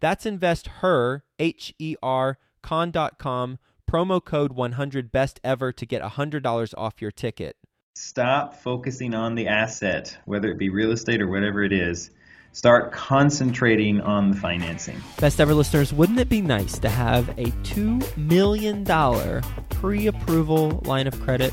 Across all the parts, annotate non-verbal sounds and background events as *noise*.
That's investher, H E R, con.com promo code 100 best ever to get $100 off your ticket. Stop focusing on the asset, whether it be real estate or whatever it is. Start concentrating on the financing. Best ever listeners, wouldn't it be nice to have a $2 million pre approval line of credit?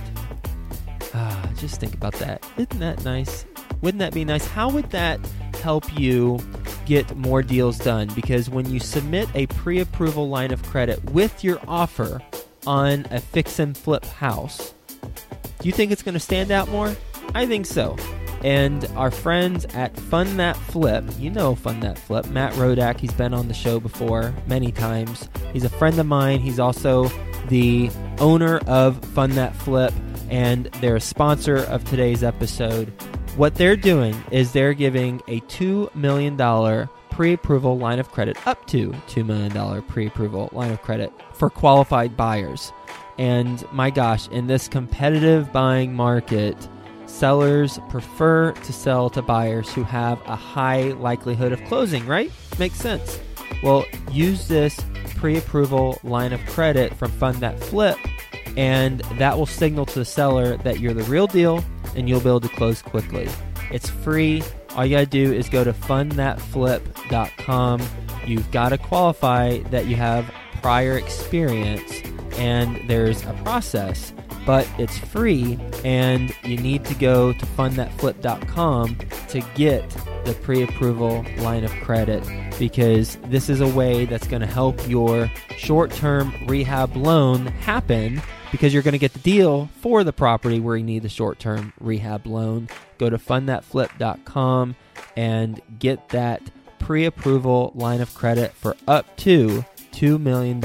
Ah, just think about that. Isn't that nice? Wouldn't that be nice? How would that help you get more deals done? Because when you submit a pre approval line of credit with your offer on a fix and flip house, do you think it's going to stand out more? I think so. And our friends at Fund That Flip, you know Fund That Flip, Matt Rodak, he's been on the show before many times. He's a friend of mine. He's also the owner of Fund That Flip, and they're a sponsor of today's episode. What they're doing is they're giving a $2 million pre approval line of credit, up to $2 million pre approval line of credit for qualified buyers. And my gosh, in this competitive buying market, sellers prefer to sell to buyers who have a high likelihood of closing, right? Makes sense. Well, use this pre approval line of credit from Fund That Flip, and that will signal to the seller that you're the real deal and you'll be able to close quickly. It's free. All you got to do is go to fundthatflip.com. You've got to qualify that you have prior experience, and there's a process, but it's free, and you need to go to fundthatflip.com to get the pre approval line of credit because this is a way that's going to help your short term rehab loan happen because you're going to get the deal for the property where you need the short term rehab loan. Go to fundthatflip.com and get that pre approval line of credit for up to $2 million.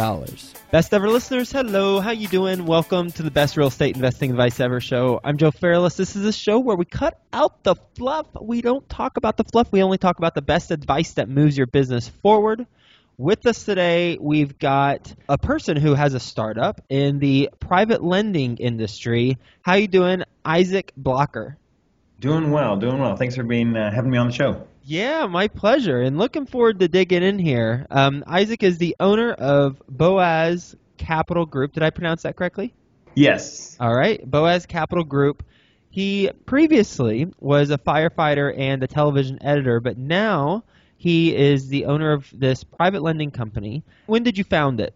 Best ever listeners, hello, how you doing? Welcome to the best real estate investing advice ever show. I'm Joe Fairless. This is a show where we cut out the fluff. We don't talk about the fluff. We only talk about the best advice that moves your business forward. With us today, we've got a person who has a startup in the private lending industry. How are you doing, Isaac Blocker? Doing well, doing well. Thanks for being uh, having me on the show. Yeah, my pleasure. And looking forward to digging in here. Um, Isaac is the owner of Boaz Capital Group. Did I pronounce that correctly? Yes. All right, Boaz Capital Group. He previously was a firefighter and a television editor, but now he is the owner of this private lending company. When did you found it?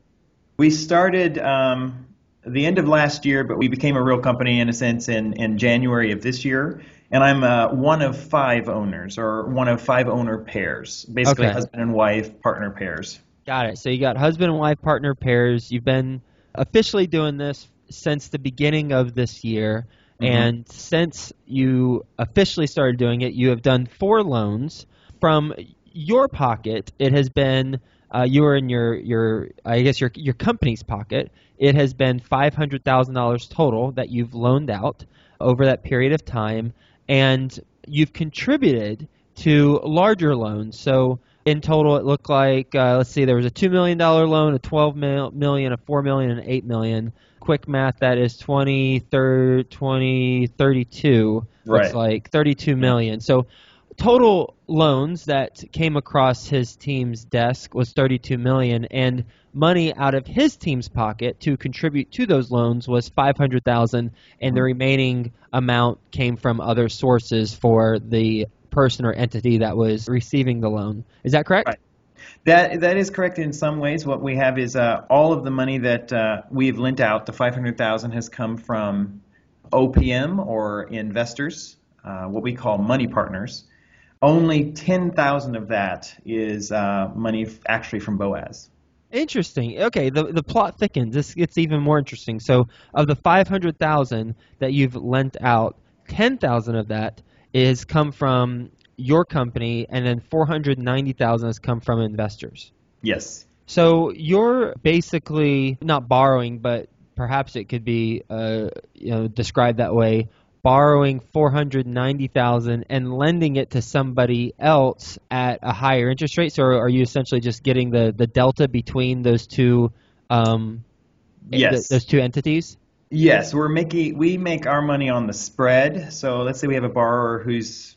We started um, the end of last year, but we became a real company in a sense in, in January of this year. And I'm uh, one of five owners, or one of five owner pairs, basically Okay. husband and wife partner pairs. Got it. So you got husband and wife partner pairs. You've been officially doing this since the beginning of this year. Mhm. And since you officially started doing it, you have done four loans from your pocket. It has been uh, you are in your your I guess your your company's pocket. It has been five hundred thousand dollars total that you've loaned out over that period of time, and you've contributed to larger loans. So in total, it looked like uh, let's see, there was a two million dollar loan, a twelve mil- a four million, and an eight million. Quick math, that is 20, thir- 20 32. Looks like 32 million. So total loans that came across his team's desk was 32 million and money out of his team's pocket to contribute to those loans was 500,000 and the remaining amount came from other sources for the person or entity that was receiving the loan. Is that correct? Right. That that is correct in some ways. What we have is uh, all of the money that uh, we've lent out. The five hundred thousand has come from OPM or investors, uh, what we call money partners. Only ten thousand of that is uh, money actually from Boaz. Interesting. Okay, the the plot thickens. This gets even more interesting. So, of the five hundred thousand that you've lent out, ten thousand of that is come from your company, and then 490,000 has come from investors. Yes. So you're basically not borrowing, but perhaps it could be uh, you know described that way. Borrowing 490,000 and lending it to somebody else at a higher interest rate. So are you essentially just getting the, the delta between those two um, yes. Th- those two entities? Yes, we're making we make our money on the spread. So let's say we have a borrower who's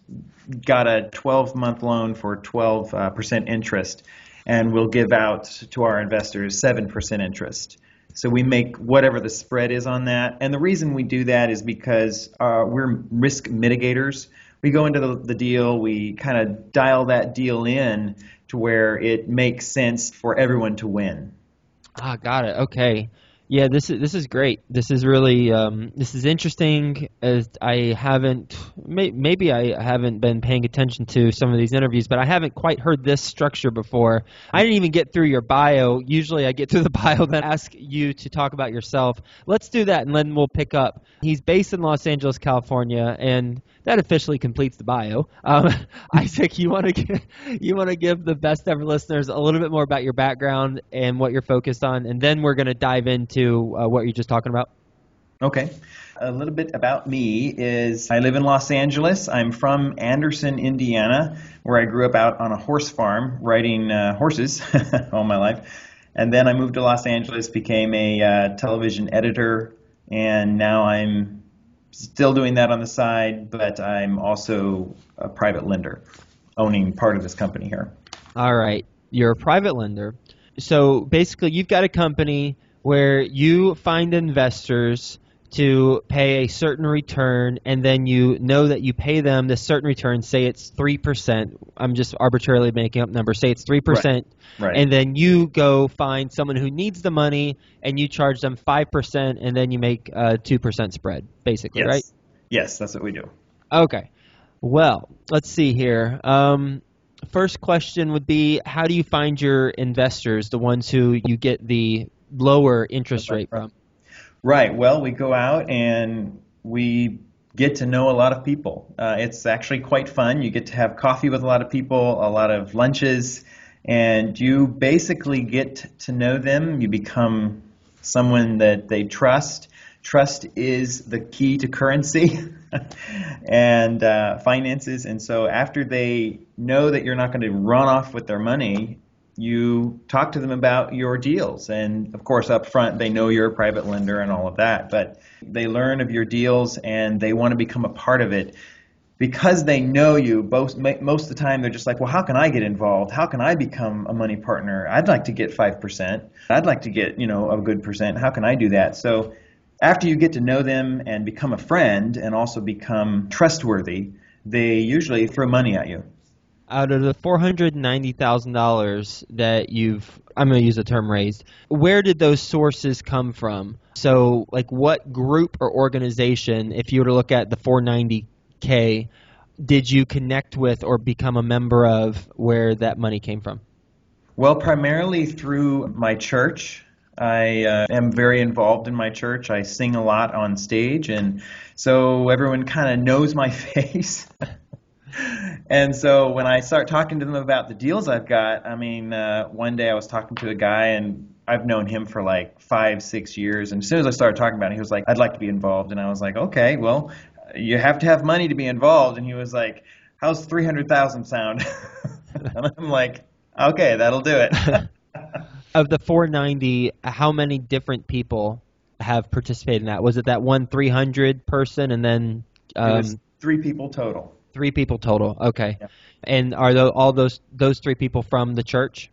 got a 12 month loan for 12 uh, percent interest, and we'll give out to our investors seven percent interest. So we make whatever the spread is on that, and the reason we do that is because uh, we're risk mitigators. We go into the, the deal, we kind of dial that deal in to where it makes sense for everyone to win. Ah, got it. Okay. Yeah, this is this is great. This is really um, this is interesting. As I haven't may, maybe I haven't been paying attention to some of these interviews, but I haven't quite heard this structure before. I didn't even get through your bio. Usually, I get through the *laughs* bio, then ask you to talk about yourself. Let's do that, and then we'll pick up. He's based in Los Angeles, California, and that officially completes the bio. Um, *laughs* Isaac, you want to *laughs* you want to give the best ever listeners a little bit more about your background and what you're focused on, and then we're going to dive into uh, what you're just talking about. Okay. A little bit about me is I live in Los Angeles. I'm from Anderson, Indiana, where I grew up out on a horse farm riding uh, horses *laughs* all my life. And then I moved to Los Angeles, became a uh, television editor, and now I'm still doing that on the side, but I'm also a private lender, owning part of this company here. All right, you're a private lender. So basically, you've got a company where you find investors to pay a certain return, and then you know that you pay them this certain return. Say it's three percent. I'm just arbitrarily making up numbers. Say it's three percent, right. and then you go find someone who needs the money, and you charge them five percent, and then you make a two percent spread, basically, yes. right? Yes, that's what we do. Okay. Well, let's see here. Um, first question would be How do you find your investors, the ones who you get the lower interest rate from? Right. Well, we go out and we get to know a lot of people. Uh, it's actually quite fun. You get to have coffee with a lot of people, a lot of lunches, and you basically get to know them. You become someone that they trust. Trust is the key to currency *laughs* and uh, finances. And so after they know that you're not going to run off with their money, you talk to them about your deals. And of course, up front, they know you're a private lender and all of that, but they learn of your deals and they want to become a part of it. Because they know you, both, most of the time they're just like, well, how can I get involved? How can I become a money partner? I'd like to get 5%. I'd like to get, you know, a good percent. How can I do that? So after you get to know them and become a friend and also become trustworthy, they usually throw money at you out of the four hundred ninety thousand dollars that you've I'm going to use the term raised, where did those sources come from? So, like, what group or organization, if you were to look at the 490k, did you connect with or become a member of where that money came from? Well, primarily through my church. I uh, am very involved in my church. I sing a lot on stage, and so everyone kind of knows my *laughs* face. And so when I start talking to them about the deals I've got, I mean, uh, one day I was talking to a guy and I've known him for like five, six years. And as soon as I started talking about it, he was like, I'd like to be involved. And I was like, okay, well, you have to have money to be involved. And he was like, how's 300,000 sound? *laughs* and I'm like, okay, that'll do it. *laughs* of the 490, how many different people have participated in that? Was it that one 300 person and then um, three people total? Three people total. Okay. Yeah. And are those, all those those three people from the church?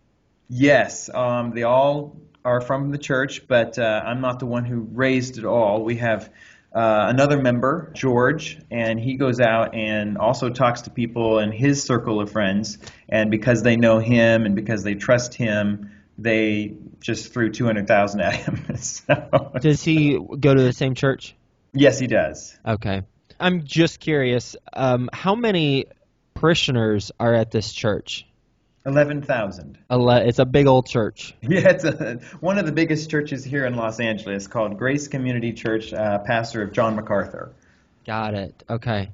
Yes, um, they all are from the church, but uh, I'm not the one who raised it all. We have uh, another member, George, and he goes out and also talks to people in his circle of friends. And because they know him and because they trust him, they just threw two hundred thousand at him. *laughs* so, Does he go to the same church? yes, he does. Okay. I'm just curious. Um, how many parishioners are at this church? Eleven thousand. Ele- It's a big old church. *laughs* Yeah, it's a, one of the biggest churches here in Los Angeles called Grace Community Church, uh, pastor of John MacArthur. Got it. Okay.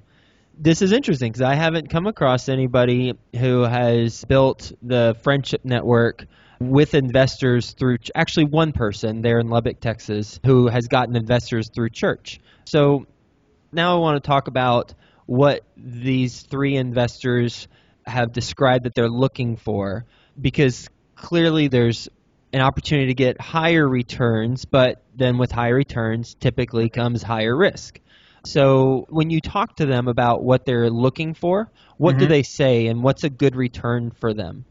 This is interesting because I haven't come across anybody who has built the friendship network with investors through actually one person there in Lubbock, Texas, who has gotten investors through church. So now I want to talk about what these three investors have described that they're looking for because clearly there's an opportunity to get higher returns, but then with higher returns typically comes higher risk. So when you talk to them about what they're looking for, what do Mhm. they say and what's a good return for them?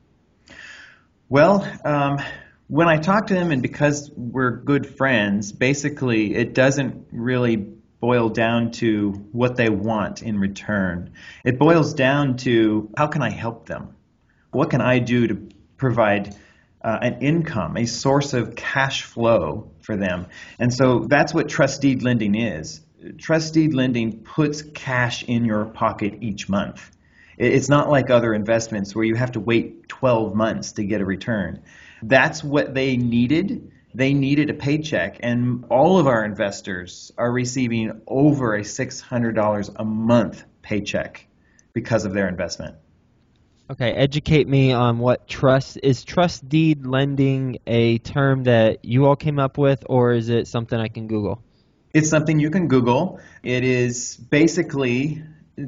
Well, um, when I talk to them, and because we're good friends, basically it doesn't really boil down to what they want in return. It boils down to how can I help them? What can I do to provide uh, an income, a source of cash flow for them? And so that's what trust deed lending is. Trust deed lending puts cash in your pocket each month. It's not like other investments where you have to wait 12 months to get a return. That's what they needed. They needed a paycheck, and all of our investors are receiving over a $600 a month paycheck because of their investment. Okay, educate me on what trust is trust deed lending a term that you all came up with or is it something I can Google? It's something you can Google. It is basically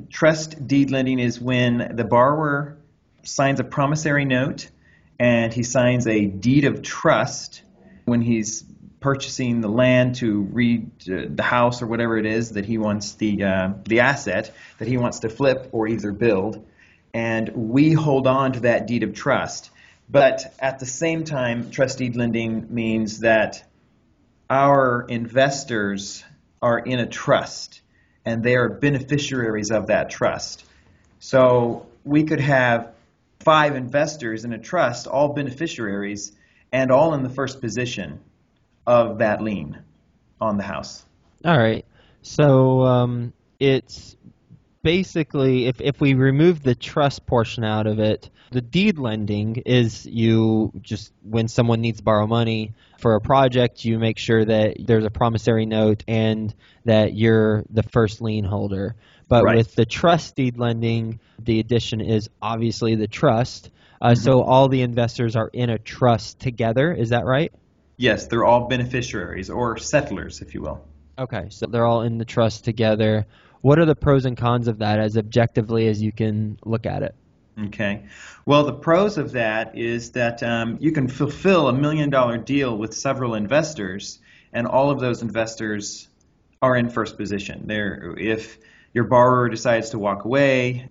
trust deed lending is when the borrower signs a promissory note and he signs a deed of trust when he's purchasing the land to read uh, the house or whatever it is that he wants the uh, the asset that he wants to flip or either build and we hold on to that deed of trust but at the same time trust deed lending means that our investors are in a trust and they are beneficiaries of that trust. So we could have five investors in a trust, all beneficiaries, and all in the first position of that lien on the house. All right. So um, it's basically if if we remove the trust portion out of it, the deed lending is you just when someone needs to borrow money for a project, you make sure that there's a promissory note and that you're the first lien holder. But Right. with the trust deed lending, the addition is obviously the trust. Uh, So all the investors are in a trust together. Is that right? Yes, they're all beneficiaries or settlors, if you will. Okay, so they're all in the trust together. What are the pros and cons of that as objectively as you can look at it? Okay. Well, the pros of that is that um, you can fulfill a million dollar deal with several investors, and all of those investors are in first position. They're, if your borrower decides to walk away,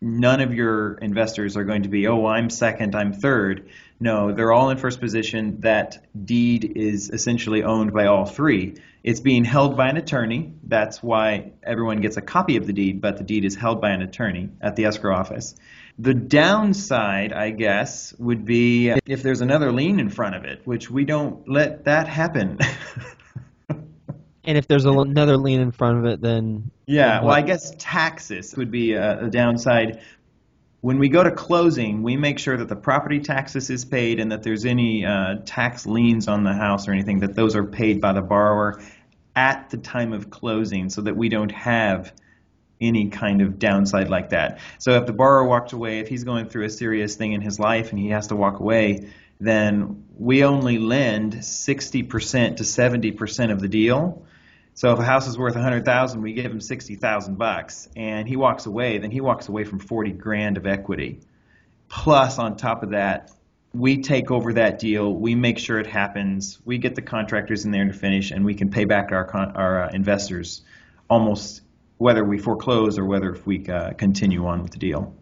none of your investors are going to be, oh, I'm second, I'm third. No, they're all in first position. That deed is essentially owned by all three. It's being held by an attorney. That's why everyone gets a copy of the deed, but the deed is held by an attorney at the escrow office. The downside, I guess, would be if there's another lien in front of it, which we don't let that happen. *laughs* And if there's a, another lien in front of it, then Yeah, well, I guess taxes would be a, a downside. When we go to closing, we make sure that the property taxes is paid and that there's any uh, tax liens on the house or anything, that those are paid by the borrower at the time of closing so that we don't have any kind of downside like that. So if the borrower walked away, if he's going through a serious thing in his life and he has to walk away, then we only lend 60% to 70% of the deal. So if a house is worth 100,000, we give him 60,000 bucks and he walks away, then he walks away from 40 grand of equity. Plus on top of that, we take over that deal, we make sure it happens, we get the contractors in there to finish and we can pay back our con- our uh, investors almost whether we foreclose or whether if we uh, continue on with the deal.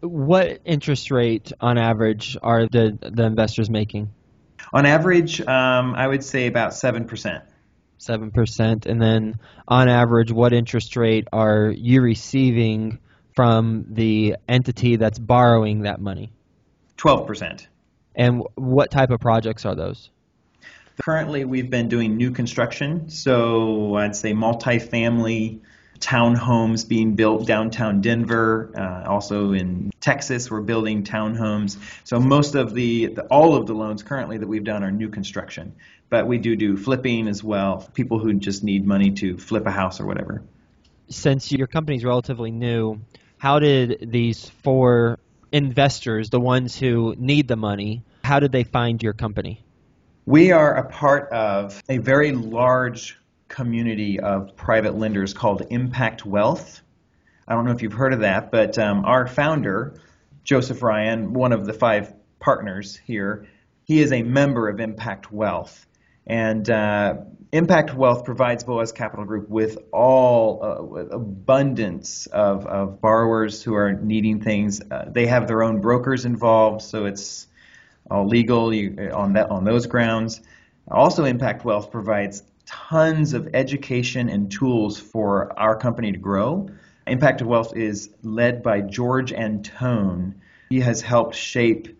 what interest rate on average are the the investors making? On average, um, I would say about 7%. 7%. And then on average, what interest rate are you receiving from the entity that's borrowing that money? 12%. And what type of projects are those? Currently, we've been doing new construction, so I'd say multifamily townhomes being built downtown Denver. Uh, also in Texas, we're building townhomes. So most of the, the, all of the loans currently that we've done are new construction, but we do do flipping as well. People who just need money to flip a house or whatever. Since your company's relatively new, how did these four investors, the ones who need the money, how did they find your company? We are a part of a very large community of private lenders called Impact Wealth. I don't know if you've heard of that, but um, our founder, Joseph Ryan, one of the five partners here, he is a member of Impact Wealth. And uh, Impact Wealth provides Boaz Capital Group with all uh, abundance of, of borrowers who are needing things. Uh, they have their own brokers involved, so it's all legal you, on that on those grounds. Also, Impact Wealth provides tons of education and tools for our company to grow. Impact Wealth is led by George Antone. He has helped shape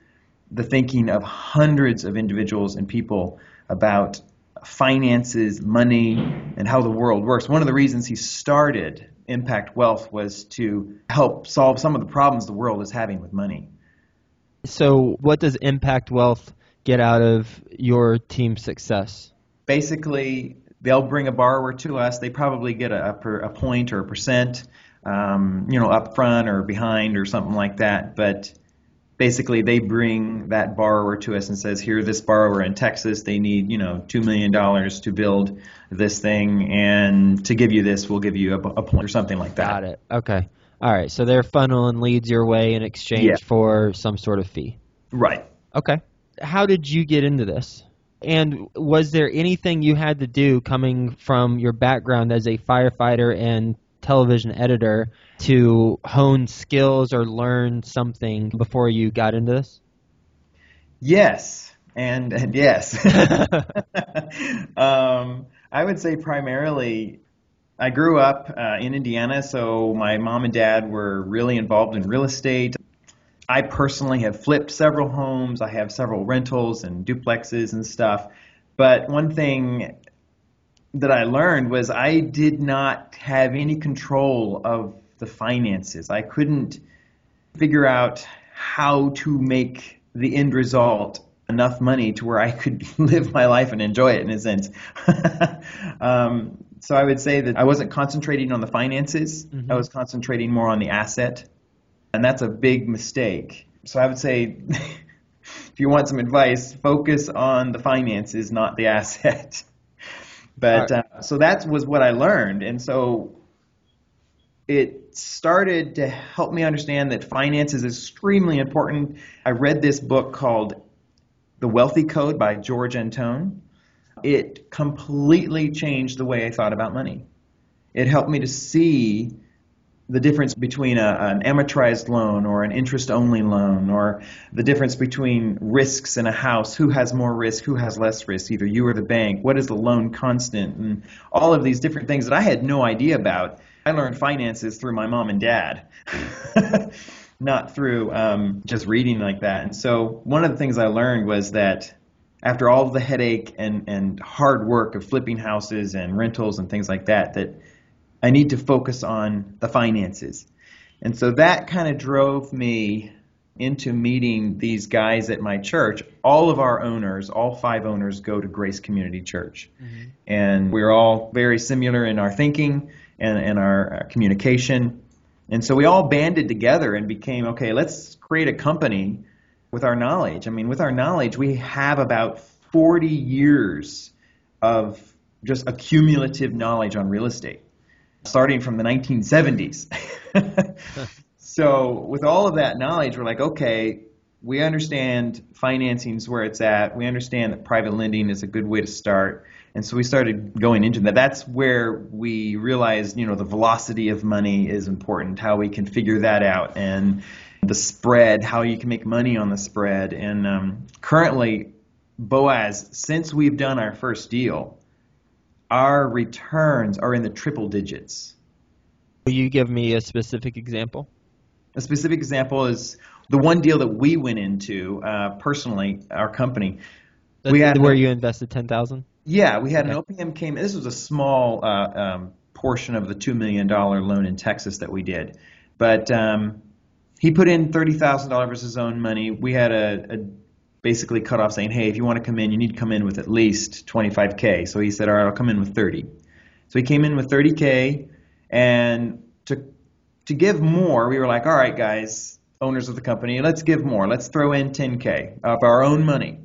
the thinking of hundreds of individuals and people about finances, money, and how the world works. One of the reasons he started Impact Wealth was to help solve some of the problems the world is having with money. So, what does Impact Wealth get out of your team's success? Basically, they'll bring a borrower to us. They probably get a, a, per, a point or a percent, um, you know, up front or behind or something like that. But basically they bring that borrower to us and says here this borrower in texas they need you know $2 million to build this thing and to give you this we'll give you a, a point or something like that. Got it. Okay. All right. So they're funneling leads your way in exchange yeah. for some sort of fee. Right. Okay. How did you get into this? And was there anything you had to do coming from your background as a firefighter and television editor to hone skills or learn something before you got into this? Yes, and, and yes. *laughs* *laughs* um, I would say primarily I grew up uh, in Indiana, so my mom and dad were really involved in real estate. I personally have flipped several homes. I have several rentals and duplexes and stuff. But one thing that I learned was I did not have any control of the finances. I couldn't figure out how to make the end result enough money to where I could *laughs* live my life and enjoy it in a sense. *laughs* um, so I would say that I wasn't concentrating on the finances. Mm-hmm. I was concentrating more on the asset, and that's a big mistake. So I would say, *laughs* if you want some advice, focus on the finances, not the asset. But right. uh, so that was what I learned, and so it started to help me understand that finance is extremely important. I read this book called The Wealthy Code by George Antone. It completely changed the way I thought about money. It helped me to see the difference between a, an amortized loan or an interest only loan, or the difference between risks in a house, who has more risk, who has less risk, either you or the bank, what is the loan constant, and all of these different things that I had no idea about. I learned finances through my mom and dad. *laughs* Not through um, just reading like that. And so, one of the things I learned was that after all the headache and, and hard work of flipping houses and rentals and things like that, that I need to focus on the finances. And so that kind of drove me into meeting these guys at my church. All of our owners, all five owners, go to Grace Community Church. Mm-hmm. And we're all very similar in our thinking and, and our, our communication. And so we all banded together and became okay, let's create a company with our knowledge. I mean, with our knowledge, we have about 40 years of just accumulative knowledge on real estate starting from the 1970s. *laughs* so, with all of that knowledge, we're like, okay, we understand financing is where it's at. We understand that private lending is a good way to start. And so we started going into that. That's where we realized, you know, the velocity of money is important, how we can figure that out, and the spread, how you can make money on the spread. And um, currently, Boaz, since we've done our first deal, our returns are in the triple digits. Will you give me a specific example? A specific example is the one deal that we went into uh, personally, our company. The, we had where you invested ten thousand. Yeah, we had Okay. an OPM came. This was a small uh, um, portion of the two million dollar loan in Texas that we did, but um, he put in thirty thousand dollars of his own money. We had a, a basically cut off saying, hey, if you want to come in, you need to come in with at least twenty five k. So he said, all right, I'll come in with thirty. So he came in with thirty k, and to to give more, we were like, all right, guys, owners of the company, let's give more. Let's throw in ten k of our own money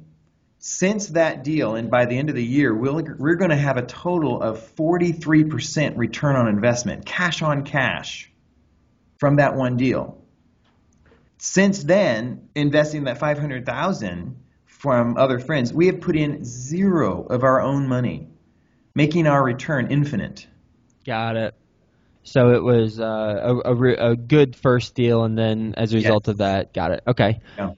since that deal, and by the end of the year, we'll, we're going to have a total of 43% return on investment, cash on cash, from that one deal. Since then, investing that 500,000 from other friends, we have put in zero of our own money, making our return infinite. Got it. So it was uh, a, a, re- a good first deal, and then as a result Yes. of that, got it. Okay. Yeah.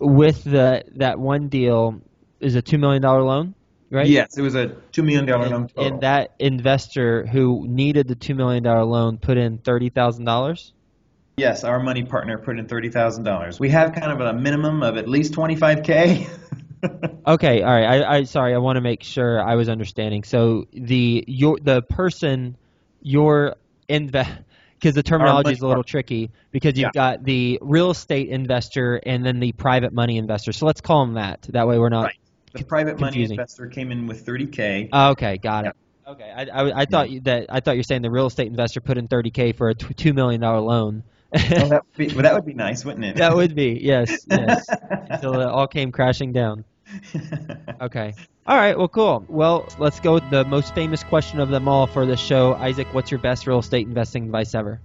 With the that one deal is a two million dollar loan, right? Yes, it was a $2 million loan. Total. and that investor who needed the two million dollar loan put in thirty thousand dollars. Yes, our money partner put in $30,000. We have kind of a minimum of at least 25K. *laughs* Okay, all right. I, I sorry, I want to make sure I was understanding. So the your the person your invest because the terminology is a little tricky because you've Yeah. got the real estate investor and then the private money investor. So let's call them that. That way we're not. Right. The private money investor came in with 30k. Oh, okay, got it. Okay, I, I, I thought you, that I thought you're saying the real estate investor put in 30k for a two million dollar loan. Well, that would be, well, that would be *laughs* nice, wouldn't it? that would be yes, *laughs* yes. Until it all came crashing down. *laughs* Okay. All right. Well, cool. Well, let's go with the most famous question of them all for this show. Isaac, what's your best real estate investing advice ever?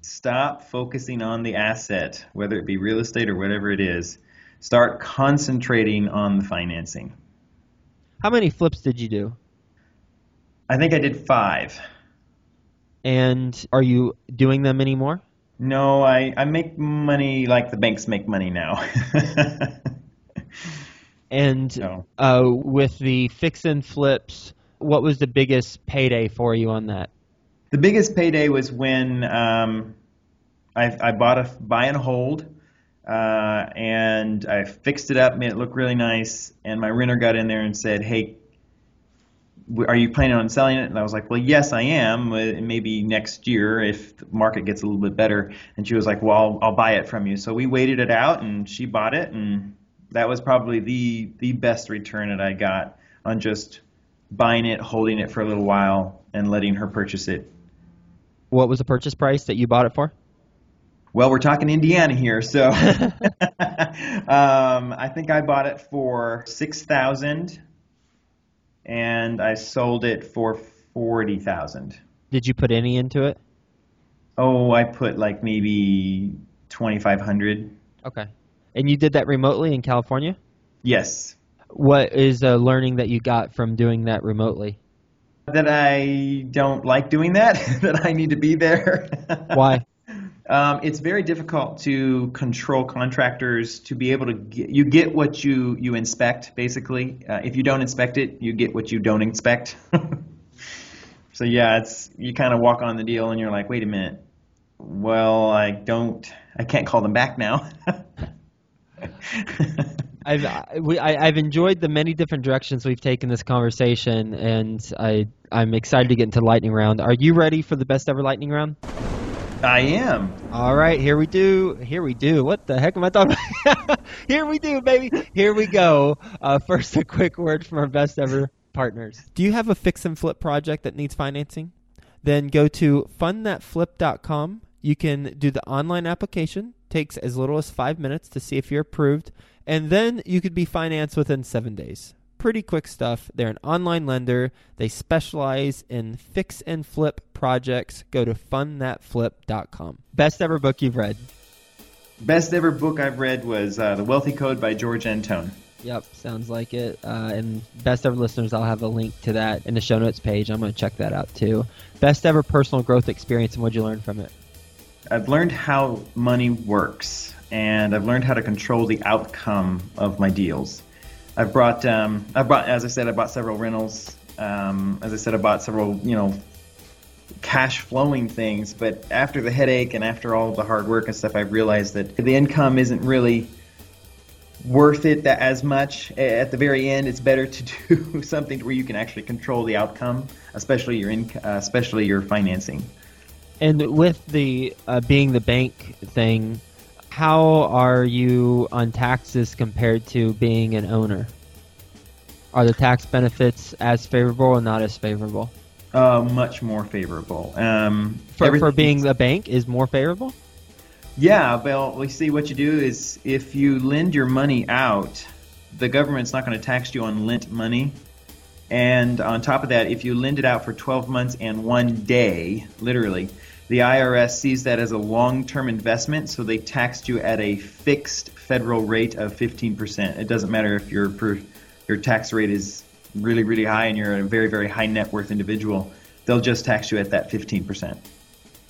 Stop focusing on the asset, whether it be real estate or whatever it is. Start concentrating on the financing. How many flips did you do? I think I did five. And are you doing them anymore? No, I, I make money like the banks make money now. *laughs* And no. uh, with the fix and flips, what was the biggest payday for you on that? The biggest payday was when um, I, I bought a buy and hold, uh, and I fixed it up, made it look really nice, and my renter got in there and said, "Hey, are you planning on selling it?" And I was like, "Well, yes, I am. uh, Maybe next year if the market gets a little bit better." And she was like, "Well, I'll, I'll buy it from you." So we waited it out, and she bought it, and that was probably the the best return that I got on just buying it, holding it for a little while, and letting her purchase it. What was the purchase price that you bought it for? Well, we're talking Indiana here, so *laughs* *laughs* um, I think I bought it for six thousand, and I sold it for forty thousand. Did you put any into it? Oh, I put like maybe twenty five hundred. Okay. And you did that remotely in California? Yes, What is a learning that you got from doing that remotely? that I don't like doing that. *laughs* that I need to be there. Why? Um, it's very difficult to control contractors to be able to get, you get what you you inspect basically. Uh, if you don't inspect it, you get what you don't inspect. *laughs* so yeah, it's you kind of walk on the deal and you're like, wait a minute. Well, I don't. I can't call them back now. *laughs* I've I, I've enjoyed the many different directions we've taken this conversation, and I I'm excited to get into lightning round. Are you ready for the best ever lightning round? I am. All right, here we do. Here we do. What the heck am I talking about? *laughs* here we do, baby. Here we go. Uh, first, a quick word from our best ever partners. Do you have a fix and flip project that needs financing? Then go to fundthatflip.com. You can do the online application. Takes as little as five minutes to see if you're approved, and then you could be financed within seven days. Pretty quick stuff. They're an online lender. They specialize in fix and flip projects. Go to fundthatflip.com. Best ever book you've read. Best ever book I've read was uh, The Wealthy Code by George Antone. Yep, sounds like it. Uh, and best ever listeners, I'll have a link to that in the show notes page. I'm going to check that out too. Best ever personal growth experience and what'd you learn from it? I've learned how money works, and I've learned how to control the outcome of my deals. I've brought, um, I've as I said, I bought several rentals Um, as I said, I bought several, you know, cash flowing things, but after the headache and after all the hard work and stuff, I've realized that the income isn't really worth it that as much. At the very end, it's better to *laughs* do something where you can actually control the outcome, especially your inc- uh, especially your financing. And with the uh, being the bank thing, how are you on taxes compared to being an owner? Are the tax benefits as favorable or not as favorable? Uh, much more favorable. Um, for, for being a bank is more favorable. Yeah, well, we see what you do is if you lend your money out, the government's not going to tax you on lent money. And on top of that, if you lend it out for 12 months and one day, literally, the IRS sees that as a long term investment, so they taxed you at a fixed federal rate of 15%. It doesn't matter if your, your tax rate is really, really high and you're a very, very high net worth individual, they'll just tax you at that 15%.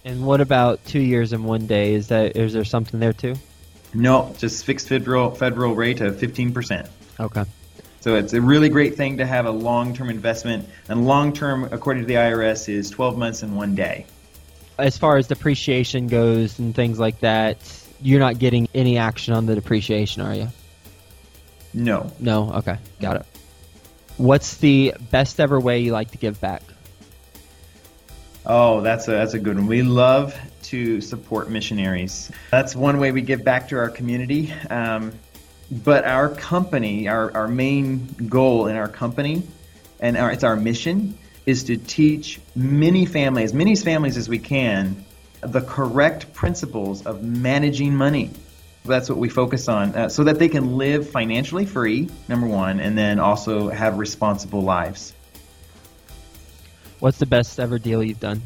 And what about two years and one day? Is that is there something there too? No, just fixed federal federal rate of 15%. Okay. So it's a really great thing to have a long-term investment, and long-term, according to the IRS, is 12 months and one day. As far as depreciation goes and things like that, you're not getting any action on the depreciation, are you? No. No. Okay, got it. What's the best ever way you like to give back? Oh, that's a that's a good one. We love to support missionaries. That's one way we give back to our community. Um, but our company, our, our main goal in our company, and our, it's our mission, is to teach many families, as many families as we can, the correct principles of managing money. That's what we focus on, uh, so that they can live financially free, number one, and then also have responsible lives. What's the best ever deal you've done?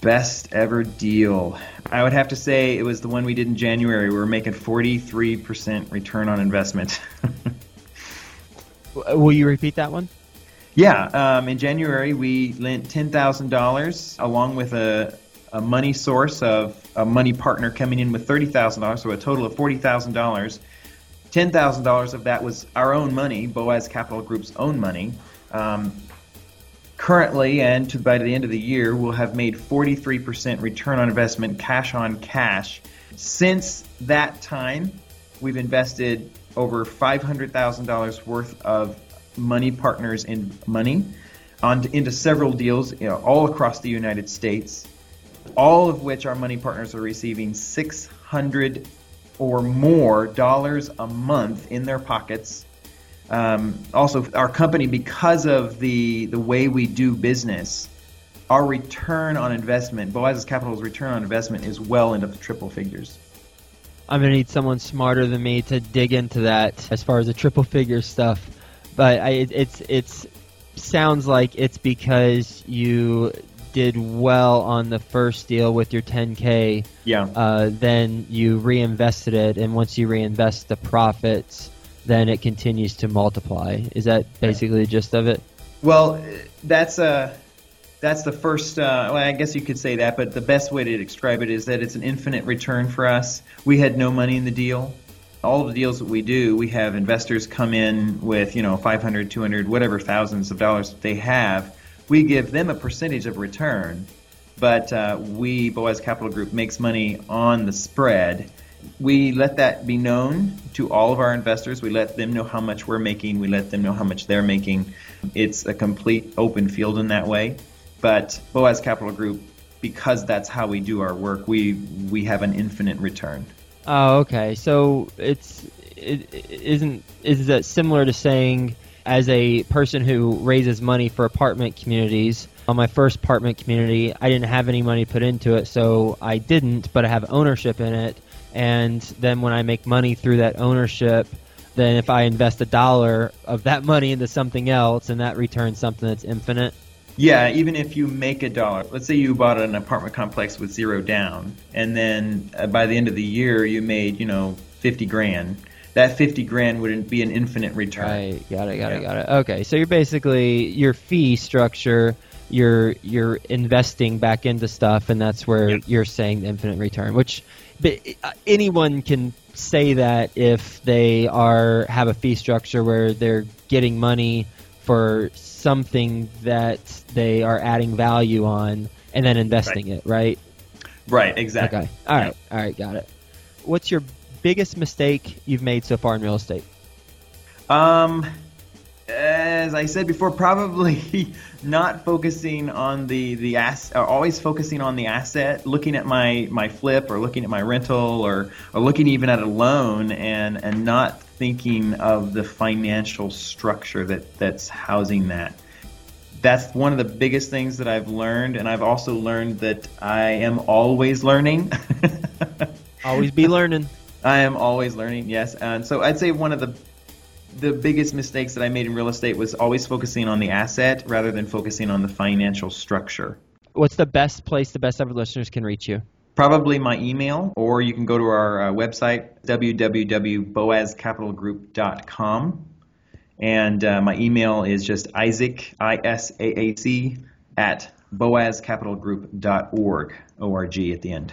Best ever deal. I would have to say it was the one we did in January. We were making 43% return on investment. *laughs* Will you repeat that one? Yeah. Um, in January, we lent $10,000 along with a, a money source of a money partner coming in with $30,000, so a total of $40,000. $10,000 of that was our own money, Boaz Capital Group's own money. Um, Currently, and to, by the end of the year, we'll have made 43% return on investment, cash on cash. Since that time, we've invested over $500,000 worth of money partners in money on, into several deals you know, all across the United States, all of which our money partners are receiving 600 or more dollars a month in their pockets um, also, our company, because of the the way we do business, our return on investment, Boaz's Capital's return on investment is well into the triple figures. I'm gonna need someone smarter than me to dig into that as far as the triple figure stuff. But I, it's it's sounds like it's because you did well on the first deal with your 10k. Yeah. Uh, then you reinvested it, and once you reinvest the profits then it continues to multiply. Is that basically the gist of it? Well, that's a uh, that's the first. Uh, well, I guess you could say that, but the best way to describe it is that it's an infinite return for us. We had no money in the deal. All the deals that we do, we have investors come in with you know 500, 200, whatever thousands of dollars they have. We give them a percentage of return, but uh, we Boaz Capital Group makes money on the spread we let that be known to all of our investors. We let them know how much we're making. We let them know how much they're making. It's a complete open field in that way. But Boaz Capital Group, because that's how we do our work, we we have an infinite return. Oh, okay. So it's it, isn't is that similar to saying as a person who raises money for apartment communities on my first apartment community, I didn't have any money put into it, so I didn't, but I have ownership in it and then when I make money through that ownership, then if I invest a dollar of that money into something else and that returns something that's infinite. Yeah, even if you make a dollar, let's say you bought an apartment complex with zero down, and then uh, by the end of the year you made, you know, 50 grand. That 50 grand wouldn't be an infinite return. Right, got it, got yeah. it, got it. Okay, so you're basically your fee structure you're you're investing back into stuff, and that's where yep. you're saying the infinite return. Which, but uh, anyone can say that if they are have a fee structure where they're getting money for something that they are adding value on and then investing right. it, right? Right, exactly. Okay. All right. All right, got it. What's your biggest mistake you've made so far in real estate? Um as I said before, probably *laughs* not focusing on the the ass, or always focusing on the asset, looking at my my flip or looking at my rental or or looking even at a loan and and not thinking of the financial structure that that's housing that. That's one of the biggest things that I've learned, and I've also learned that I am always learning. *laughs* always be learning. I am always learning, yes. And so I'd say one of the the biggest mistakes that I made in real estate was always focusing on the asset rather than focusing on the financial structure. What's the best place the best ever listeners can reach you? Probably my email, or you can go to our uh, website, www.boazcapitalgroup.com. And uh, my email is just Isaac, I S A A C, at boazcapitalgroup.org, O R G at the end.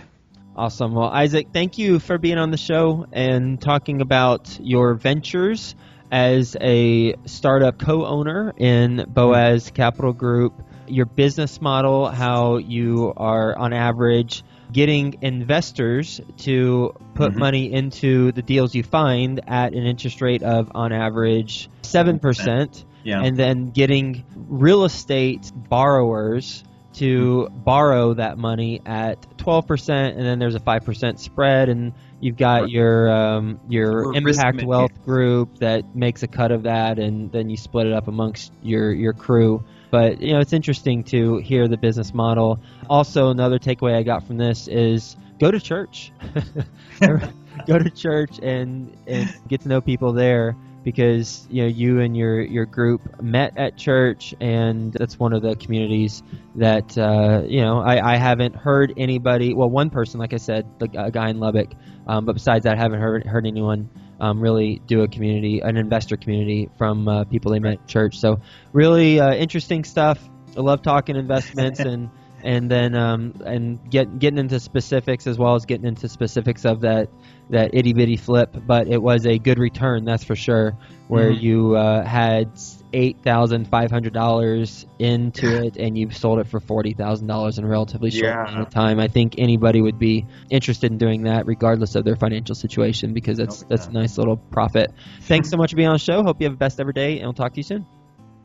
Awesome. Well, Isaac, thank you for being on the show and talking about your ventures as a startup co-owner in Boaz Capital Group, your business model, how you are on average getting investors to put mm-hmm. money into the deals you find at an interest rate of on average 7%. Yeah. And then getting real estate borrowers to mm-hmm. borrow that money at 12%, and then there's a 5% spread, and You've got your um, your impact wealth group that makes a cut of that, and then you split it up amongst your your crew. But you know, it's interesting to hear the business model. Also, another takeaway I got from this is go to church. *laughs* *laughs* go to church and and get to know people there because you know you and your your group met at church, and that's one of the communities that uh, you know I, I haven't heard anybody. Well, one person, like I said, the, a guy in Lubbock, um, but besides that, I haven't heard heard anyone. Um, really do a community, an investor community from uh, people they met at church. So really uh, interesting stuff. I love talking investments *laughs* and and then um, and get getting into specifics as well as getting into specifics of that that itty bitty flip, but it was a good return, that's for sure. Where mm-hmm. you uh, had eight thousand five hundred dollars into it, and you sold it for forty thousand dollars in a relatively short yeah. amount of time. I think anybody would be interested in doing that, regardless of their financial situation, because that's that's a nice little profit. Thanks so much for being on the show. Hope you have the best ever day, and we'll talk to you soon.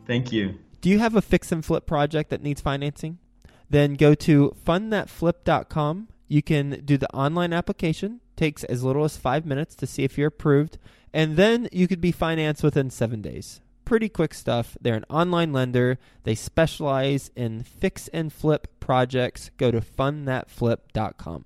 Thank you. Do you have a fix and flip project that needs financing? Then go to fundthatflip.com. You can do the online application takes as little as five minutes to see if you're approved, and then you could be financed within seven days. Pretty quick stuff. They're an online lender. They specialize in fix and flip projects. Go to fundthatflip.com.